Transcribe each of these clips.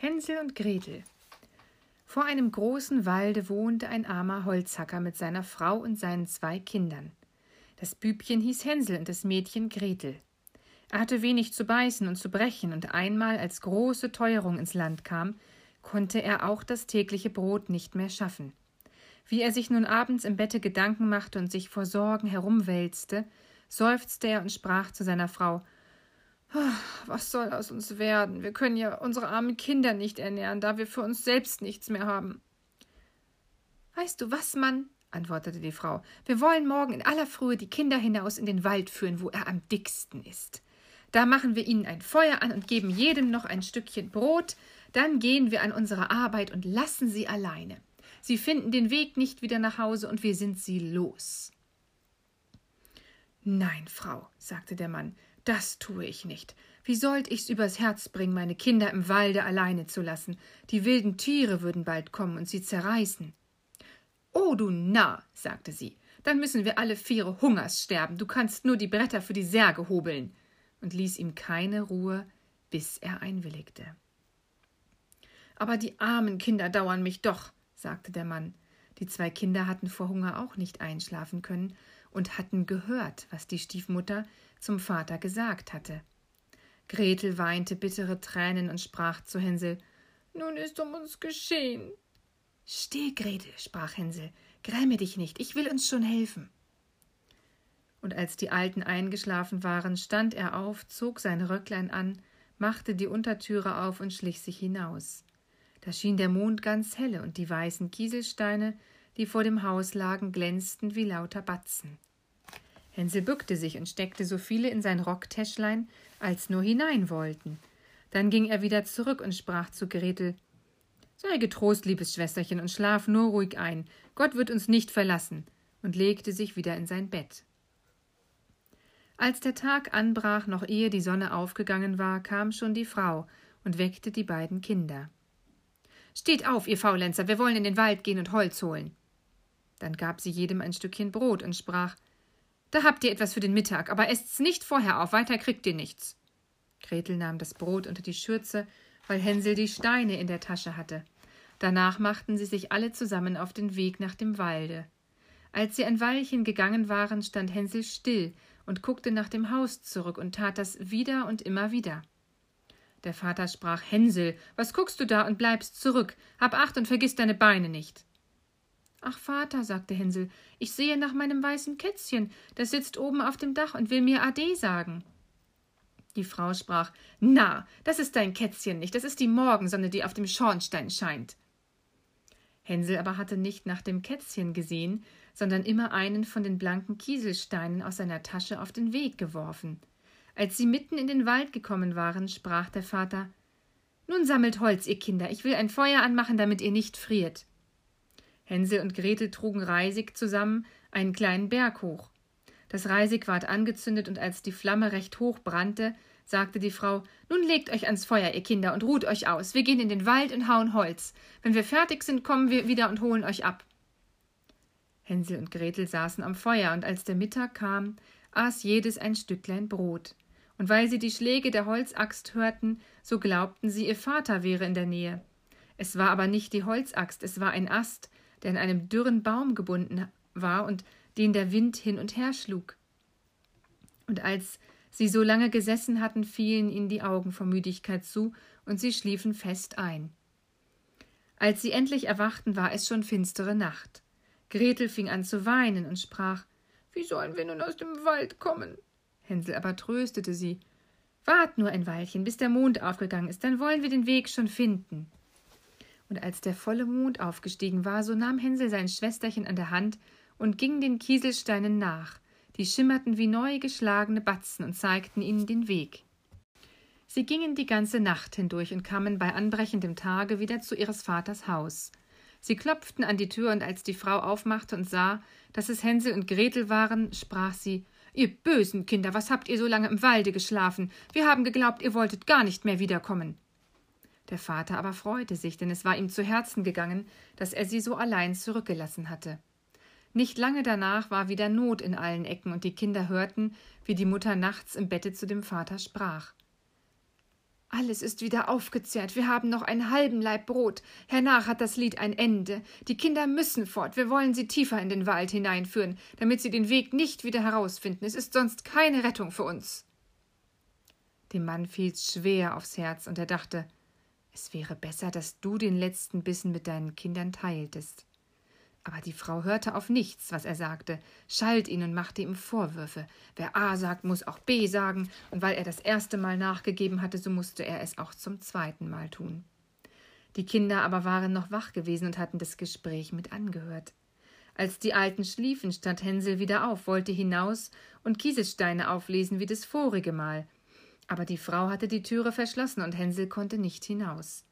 Hänsel und Gretel. Vor einem großen Walde wohnte ein armer Holzhacker mit seiner Frau und seinen zwei Kindern. Das Bübchen hieß Hänsel und das Mädchen Gretel. Er hatte wenig zu beißen und zu brechen, und einmal, als große Teuerung ins Land kam, konnte er auch das tägliche Brot nicht mehr schaffen. Wie er sich nun abends im Bette Gedanken machte und sich vor Sorgen herumwälzte, seufzte er und sprach zu seiner Frau was soll aus uns werden? Wir können ja unsere armen Kinder nicht ernähren, da wir für uns selbst nichts mehr haben. Weißt du was, Mann? antwortete die Frau. Wir wollen morgen in aller Frühe die Kinder hinaus in den Wald führen, wo er am dicksten ist. Da machen wir ihnen ein Feuer an und geben jedem noch ein Stückchen Brot, dann gehen wir an unsere Arbeit und lassen sie alleine. Sie finden den Weg nicht wieder nach Hause und wir sind sie los. Nein, Frau, sagte der Mann, das tue ich nicht. Wie sollt ich's übers Herz bringen, meine Kinder im Walde alleine zu lassen? Die wilden Tiere würden bald kommen und sie zerreißen. Oh, du Narr, sagte sie, dann müssen wir alle Viere Hungers sterben. Du kannst nur die Bretter für die Särge hobeln. Und ließ ihm keine Ruhe, bis er einwilligte. Aber die armen Kinder dauern mich doch, sagte der Mann. Die zwei Kinder hatten vor Hunger auch nicht einschlafen können und hatten gehört, was die Stiefmutter zum Vater gesagt hatte. Gretel weinte bittere Tränen und sprach zu Hänsel Nun ist um uns geschehen. Steh, Gretel, sprach Hänsel, gräme dich nicht, ich will uns schon helfen. Und als die Alten eingeschlafen waren, stand er auf, zog sein Röcklein an, machte die Untertüre auf und schlich sich hinaus. Da schien der Mond ganz helle, und die weißen Kieselsteine, die vor dem Haus lagen, glänzten wie lauter Batzen. Hänsel bückte sich und steckte so viele in sein Rocktäschlein, als nur hinein wollten. Dann ging er wieder zurück und sprach zu Gretel Sei getrost, liebes Schwesterchen, und schlaf nur ruhig ein. Gott wird uns nicht verlassen, und legte sich wieder in sein Bett. Als der Tag anbrach, noch ehe die Sonne aufgegangen war, kam schon die Frau und weckte die beiden Kinder. Steht auf, ihr Faulenzer, wir wollen in den Wald gehen und Holz holen. Dann gab sie jedem ein Stückchen Brot und sprach da habt ihr etwas für den Mittag, aber esst's nicht vorher auf, weiter kriegt ihr nichts. Gretel nahm das Brot unter die Schürze, weil Hänsel die Steine in der Tasche hatte. Danach machten sie sich alle zusammen auf den Weg nach dem Walde. Als sie ein Weilchen gegangen waren, stand Hänsel still und guckte nach dem Haus zurück und tat das wieder und immer wieder. Der Vater sprach Hänsel, was guckst du da und bleibst zurück? Hab acht und vergiss deine Beine nicht. Ach Vater, sagte Hänsel, ich sehe nach meinem weißen Kätzchen, das sitzt oben auf dem Dach und will mir Ade sagen. Die Frau sprach Na, das ist dein Kätzchen nicht, das ist die Morgensonne, die auf dem Schornstein scheint. Hänsel aber hatte nicht nach dem Kätzchen gesehen, sondern immer einen von den blanken Kieselsteinen aus seiner Tasche auf den Weg geworfen. Als sie mitten in den Wald gekommen waren, sprach der Vater Nun sammelt Holz, ihr Kinder, ich will ein Feuer anmachen, damit ihr nicht friert. Hänsel und Gretel trugen Reisig zusammen einen kleinen Berg hoch. Das Reisig ward angezündet, und als die Flamme recht hoch brannte, sagte die Frau Nun legt euch ans Feuer, ihr Kinder, und ruht euch aus. Wir gehen in den Wald und hauen Holz. Wenn wir fertig sind, kommen wir wieder und holen euch ab. Hänsel und Gretel saßen am Feuer, und als der Mittag kam, aß jedes ein Stücklein Brot. Und weil sie die Schläge der Holzaxt hörten, so glaubten sie, ihr Vater wäre in der Nähe. Es war aber nicht die Holzaxt, es war ein Ast, der an einem dürren Baum gebunden war und den der Wind hin und her schlug. Und als sie so lange gesessen hatten, fielen ihnen die Augen vor Müdigkeit zu, und sie schliefen fest ein. Als sie endlich erwachten, war es schon finstere Nacht. Gretel fing an zu weinen und sprach Wie sollen wir nun aus dem Wald kommen? Hänsel aber tröstete sie Wart nur ein Weilchen, bis der Mond aufgegangen ist, dann wollen wir den Weg schon finden und als der volle Mond aufgestiegen war, so nahm Hänsel sein Schwesterchen an der Hand und ging den Kieselsteinen nach, die schimmerten wie neu geschlagene Batzen und zeigten ihnen den Weg. Sie gingen die ganze Nacht hindurch und kamen bei anbrechendem Tage wieder zu ihres Vaters Haus. Sie klopften an die Tür, und als die Frau aufmachte und sah, dass es Hänsel und Gretel waren, sprach sie Ihr bösen Kinder, was habt ihr so lange im Walde geschlafen? Wir haben geglaubt, ihr wolltet gar nicht mehr wiederkommen. Der Vater aber freute sich, denn es war ihm zu Herzen gegangen, dass er sie so allein zurückgelassen hatte. Nicht lange danach war wieder Not in allen Ecken, und die Kinder hörten, wie die Mutter nachts im Bette zu dem Vater sprach. Alles ist wieder aufgezehrt. Wir haben noch einen halben Laib Brot. Hernach hat das Lied ein Ende. Die Kinder müssen fort. Wir wollen sie tiefer in den Wald hineinführen, damit sie den Weg nicht wieder herausfinden. Es ist sonst keine Rettung für uns. Dem Mann fiel's schwer aufs Herz, und er dachte, es wäre besser, dass du den letzten Bissen mit deinen Kindern teiltest. Aber die Frau hörte auf nichts, was er sagte, schalt ihn und machte ihm Vorwürfe. Wer A sagt, muss auch B sagen, und weil er das erste Mal nachgegeben hatte, so musste er es auch zum zweiten Mal tun. Die Kinder aber waren noch wach gewesen und hatten das Gespräch mit angehört. Als die Alten schliefen, stand Hänsel wieder auf, wollte hinaus und Kieselsteine auflesen wie das vorige Mal. Aber die Frau hatte die Türe verschlossen und Hänsel konnte nicht hinaus.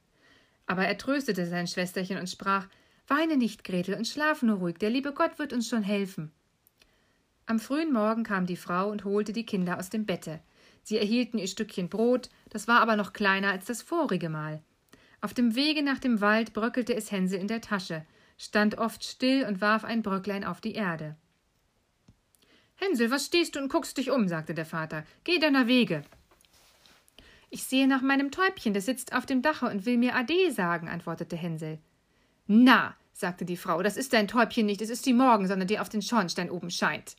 Aber er tröstete sein Schwesterchen und sprach Weine nicht, Gretel, und schlaf nur ruhig, der liebe Gott wird uns schon helfen. Am frühen Morgen kam die Frau und holte die Kinder aus dem Bette. Sie erhielten ihr Stückchen Brot, das war aber noch kleiner als das vorige Mal. Auf dem Wege nach dem Wald bröckelte es Hänsel in der Tasche, stand oft still und warf ein Bröcklein auf die Erde. Hänsel, was stehst du und guckst dich um? sagte der Vater. Geh deiner Wege. Ich sehe nach meinem Täubchen, das sitzt auf dem Dache und will mir Ade sagen, antwortete Hänsel. Na, sagte die Frau, das ist dein Täubchen nicht, es ist die Morgensonne, die auf den Schornstein oben scheint.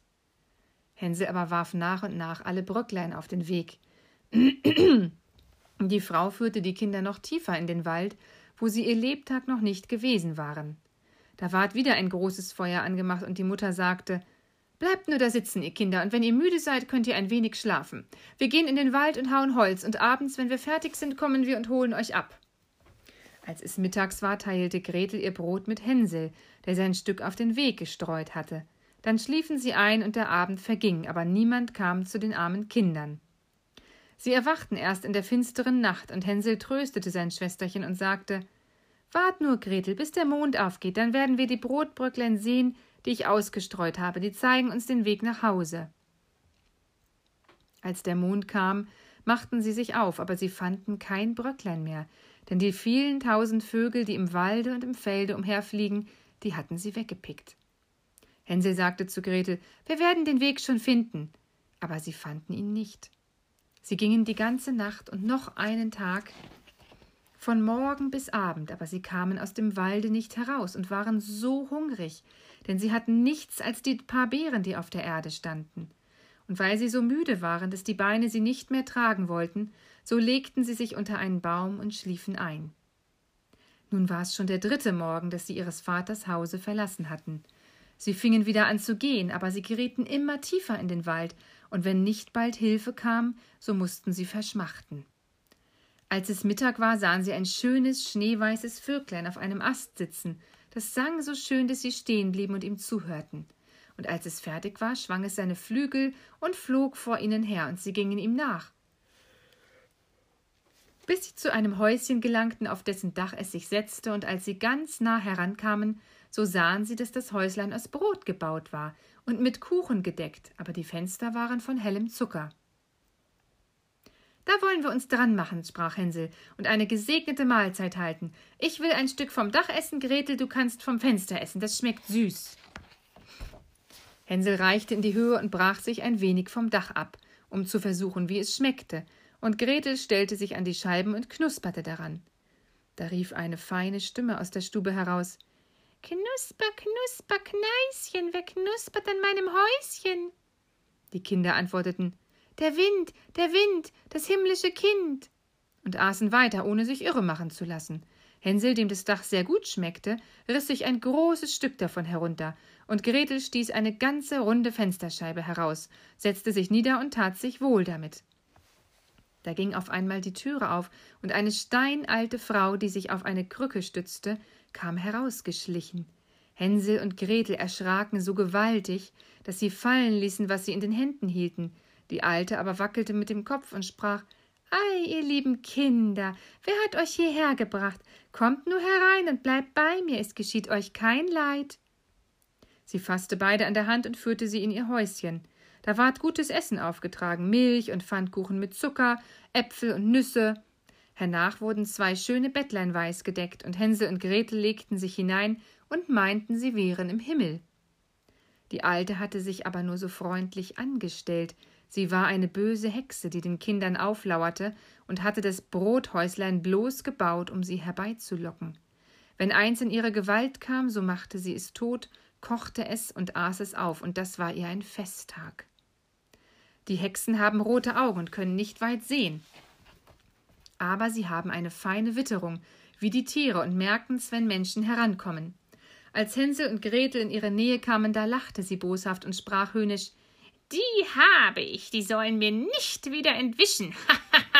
Hänsel aber warf nach und nach alle Bröcklein auf den Weg. Die Frau führte die Kinder noch tiefer in den Wald, wo sie ihr Lebtag noch nicht gewesen waren. Da ward wieder ein großes Feuer angemacht, und die Mutter sagte Bleibt nur da sitzen, ihr Kinder, und wenn ihr müde seid, könnt ihr ein wenig schlafen. Wir gehen in den Wald und hauen Holz, und abends, wenn wir fertig sind, kommen wir und holen euch ab. Als es mittags war, teilte Gretel ihr Brot mit Hänsel, der sein Stück auf den Weg gestreut hatte. Dann schliefen sie ein und der Abend verging, aber niemand kam zu den armen Kindern. Sie erwachten erst in der finsteren Nacht, und Hänsel tröstete sein Schwesterchen und sagte Wart nur, Gretel, bis der Mond aufgeht, dann werden wir die Brotbröcklein sehen, die ich ausgestreut habe, die zeigen uns den Weg nach Hause. Als der Mond kam, machten sie sich auf, aber sie fanden kein Bröcklein mehr, denn die vielen tausend Vögel, die im Walde und im Felde umherfliegen, die hatten sie weggepickt. Hänsel sagte zu Gretel, wir werden den Weg schon finden, aber sie fanden ihn nicht. Sie gingen die ganze Nacht und noch einen Tag von Morgen bis Abend, aber sie kamen aus dem Walde nicht heraus und waren so hungrig, denn sie hatten nichts als die paar Beeren, die auf der Erde standen. Und weil sie so müde waren, dass die Beine sie nicht mehr tragen wollten, so legten sie sich unter einen Baum und schliefen ein. Nun war es schon der dritte Morgen, dass sie ihres Vaters Hause verlassen hatten. Sie fingen wieder an zu gehen, aber sie gerieten immer tiefer in den Wald, und wenn nicht bald Hilfe kam, so mussten sie verschmachten. Als es Mittag war, sahen sie ein schönes, schneeweißes Vöglein auf einem Ast sitzen, das sang so schön, dass sie stehen blieben und ihm zuhörten. Und als es fertig war, schwang es seine Flügel und flog vor ihnen her, und sie gingen ihm nach bis sie zu einem Häuschen gelangten, auf dessen Dach es sich setzte, und als sie ganz nah herankamen, so sahen sie, dass das Häuslein aus Brot gebaut war und mit Kuchen gedeckt, aber die Fenster waren von hellem Zucker. Da wollen wir uns dran machen, sprach Hänsel, und eine gesegnete Mahlzeit halten. Ich will ein Stück vom Dach essen, Gretel, du kannst vom Fenster essen, das schmeckt süß. Hänsel reichte in die Höhe und brach sich ein wenig vom Dach ab, um zu versuchen, wie es schmeckte, und Gretel stellte sich an die Scheiben und knusperte daran. Da rief eine feine Stimme aus der Stube heraus Knusper, knusper, Kneischen, wer knuspert an meinem Häuschen? Die Kinder antworteten Der Wind, der Wind, das himmlische Kind und aßen weiter, ohne sich irre machen zu lassen. Hänsel, dem das Dach sehr gut schmeckte, riss sich ein großes Stück davon herunter, und Gretel stieß eine ganze runde Fensterscheibe heraus, setzte sich nieder und tat sich wohl damit. Da ging auf einmal die Türe auf, und eine steinalte Frau, die sich auf eine Krücke stützte, kam herausgeschlichen. Hänsel und Gretel erschraken so gewaltig, dass sie fallen ließen, was sie in den Händen hielten. Die Alte aber wackelte mit dem Kopf und sprach Ei, ihr lieben Kinder, wer hat euch hierher gebracht? Kommt nur herein und bleibt bei mir, es geschieht euch kein Leid. Sie fasste beide an der Hand und führte sie in ihr Häuschen. Da ward gutes Essen aufgetragen, Milch und Pfannkuchen mit Zucker, Äpfel und Nüsse. Hernach wurden zwei schöne Bettlein weiß gedeckt, und Hänsel und Gretel legten sich hinein und meinten, sie wären im Himmel. Die Alte hatte sich aber nur so freundlich angestellt, Sie war eine böse Hexe, die den Kindern auflauerte und hatte das Brothäuslein bloß gebaut, um sie herbeizulocken. Wenn eins in ihre Gewalt kam, so machte sie es tot, kochte es und aß es auf, und das war ihr ein Festtag. Die Hexen haben rote Augen und können nicht weit sehen. Aber sie haben eine feine Witterung, wie die Tiere, und merken's, wenn Menschen herankommen. Als Hänsel und Gretel in ihre Nähe kamen, da lachte sie boshaft und sprach höhnisch Die habe ich, die sollen mir nicht wieder entwischen.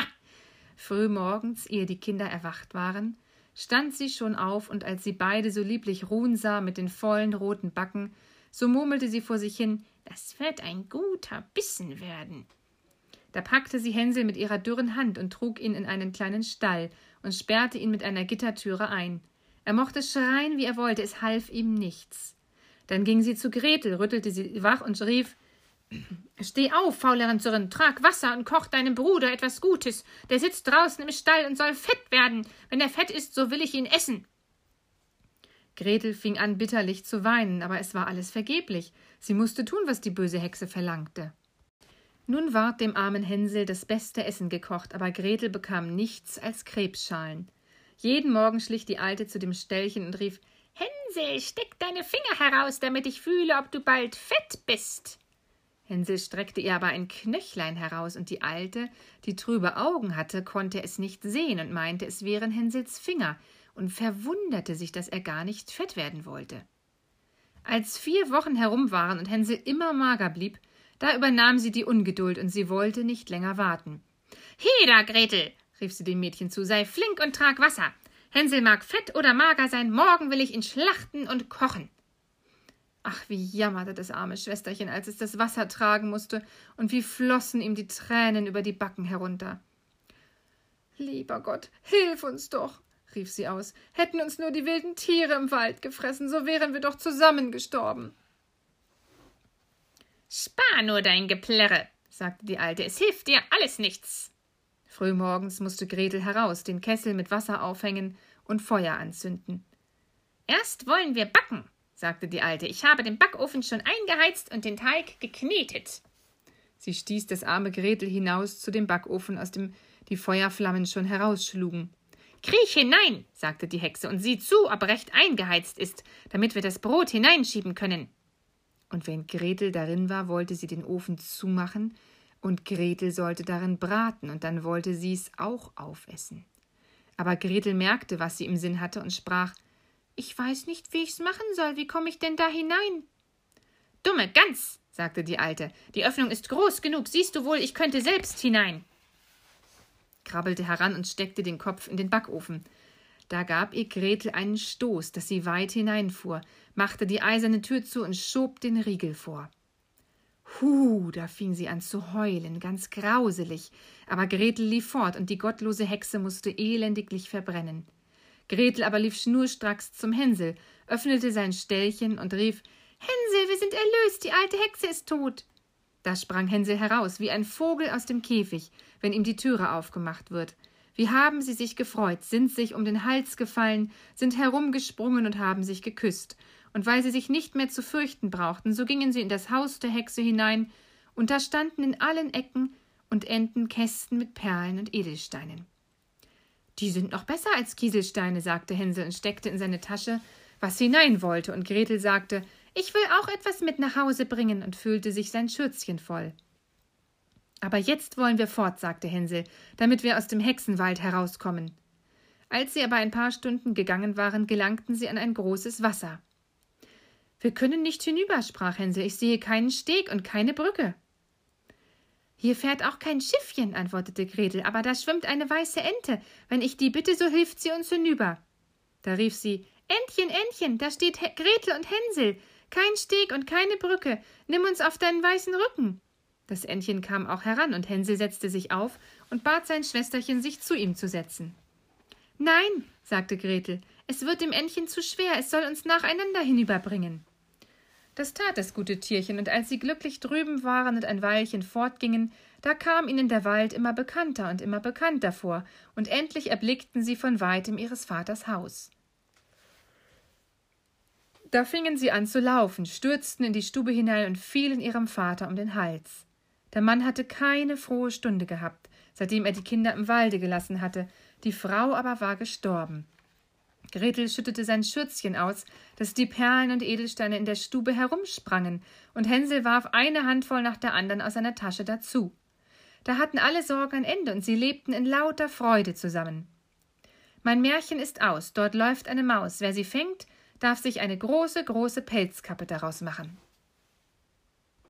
Früh morgens, ehe die Kinder erwacht waren, stand sie schon auf, und als sie beide so lieblich ruhen sah mit den vollen roten Backen, so murmelte sie vor sich hin Das wird ein guter Bissen werden. Da packte sie Hänsel mit ihrer dürren Hand und trug ihn in einen kleinen Stall und sperrte ihn mit einer Gittertüre ein. Er mochte schreien, wie er wollte, es half ihm nichts. Dann ging sie zu Gretel, rüttelte sie wach und rief Steh auf, Faulerin trag Wasser und koch deinem Bruder etwas Gutes. Der sitzt draußen im Stall und soll fett werden. Wenn er fett ist, so will ich ihn essen. Gretel fing an, bitterlich zu weinen, aber es war alles vergeblich. Sie musste tun, was die böse Hexe verlangte. Nun ward dem armen Hänsel das beste Essen gekocht, aber Gretel bekam nichts als Krebsschalen. Jeden Morgen schlich die Alte zu dem Ställchen und rief Hänsel, steck deine Finger heraus, damit ich fühle, ob du bald fett bist. Hänsel streckte ihr aber ein Knöchlein heraus, und die Alte, die trübe Augen hatte, konnte es nicht sehen und meinte, es wären Hänsels Finger, und verwunderte sich, dass er gar nicht fett werden wollte. Als vier Wochen herum waren und Hänsel immer mager blieb, da übernahm sie die Ungeduld, und sie wollte nicht länger warten. Heda, Gretel, rief sie dem Mädchen zu, sei flink und trag Wasser. Hänsel mag fett oder mager sein, morgen will ich ihn schlachten und kochen. Ach, wie jammerte das arme Schwesterchen, als es das Wasser tragen musste, und wie flossen ihm die Tränen über die Backen herunter. Lieber Gott, hilf uns doch, rief sie aus. Hätten uns nur die wilden Tiere im Wald gefressen, so wären wir doch zusammen gestorben. Spar nur dein Geplärre, sagte die Alte, es hilft dir alles nichts. Frühmorgens musste Gretel heraus, den Kessel mit Wasser aufhängen und Feuer anzünden. Erst wollen wir backen, sagte die Alte. Ich habe den Backofen schon eingeheizt und den Teig geknetet. Sie stieß das arme Gretel hinaus zu dem Backofen, aus dem die Feuerflammen schon herausschlugen. Kriech hinein, sagte die Hexe, und sieh zu, ob recht eingeheizt ist, damit wir das Brot hineinschieben können und wenn Gretel darin war, wollte sie den Ofen zumachen, und Gretel sollte darin braten, und dann wollte sie's auch aufessen. Aber Gretel merkte, was sie im Sinn hatte, und sprach Ich weiß nicht, wie ich's machen soll, wie komme ich denn da hinein? Dumme Gans, sagte die Alte, die Öffnung ist groß genug, siehst du wohl, ich könnte selbst hinein. Krabbelte heran und steckte den Kopf in den Backofen. Da gab ihr Gretel einen Stoß, dass sie weit hineinfuhr, machte die eiserne Tür zu und schob den Riegel vor. Hu, da fing sie an zu heulen, ganz grauselig, aber Gretel lief fort, und die gottlose Hexe musste elendiglich verbrennen. Gretel aber lief schnurstracks zum Hänsel, öffnete sein Ställchen und rief Hänsel, wir sind erlöst, die alte Hexe ist tot. Da sprang Hänsel heraus, wie ein Vogel aus dem Käfig, wenn ihm die Türe aufgemacht wird. Wie haben sie sich gefreut, sind sich um den Hals gefallen, sind herumgesprungen und haben sich geküsst. Und weil sie sich nicht mehr zu fürchten brauchten, so gingen sie in das Haus der Hexe hinein, und da standen in allen Ecken und Enden Kästen mit Perlen und Edelsteinen. Die sind noch besser als Kieselsteine, sagte Hänsel und steckte in seine Tasche, was hinein wollte, und Gretel sagte, ich will auch etwas mit nach Hause bringen und füllte sich sein Schürzchen voll. Aber jetzt wollen wir fort, sagte Hänsel, damit wir aus dem Hexenwald herauskommen. Als sie aber ein paar Stunden gegangen waren, gelangten sie an ein großes Wasser. Wir können nicht hinüber, sprach Hänsel, ich sehe keinen Steg und keine Brücke. Hier fährt auch kein Schiffchen, antwortete Gretel, aber da schwimmt eine weiße Ente. Wenn ich die bitte, so hilft sie uns hinüber. Da rief sie Entchen, Entchen, da steht Gretel und Hänsel. Kein Steg und keine Brücke. Nimm uns auf deinen weißen Rücken. Das Entchen kam auch heran, und Hänsel setzte sich auf und bat sein Schwesterchen, sich zu ihm zu setzen. Nein, sagte Gretel, es wird dem Entchen zu schwer, es soll uns nacheinander hinüberbringen. Das tat das gute Tierchen, und als sie glücklich drüben waren und ein Weilchen fortgingen, da kam ihnen der Wald immer bekannter und immer bekannter vor, und endlich erblickten sie von weitem ihres Vaters Haus. Da fingen sie an zu laufen, stürzten in die Stube hinein und fielen ihrem Vater um den Hals. Der Mann hatte keine frohe Stunde gehabt, seitdem er die Kinder im Walde gelassen hatte, die Frau aber war gestorben. Gretel schüttete sein Schürzchen aus, dass die Perlen und Edelsteine in der Stube herumsprangen, und Hänsel warf eine Handvoll nach der anderen aus seiner Tasche dazu. Da hatten alle Sorgen ein Ende, und sie lebten in lauter Freude zusammen. Mein Märchen ist aus, dort läuft eine Maus, wer sie fängt, darf sich eine große, große Pelzkappe daraus machen.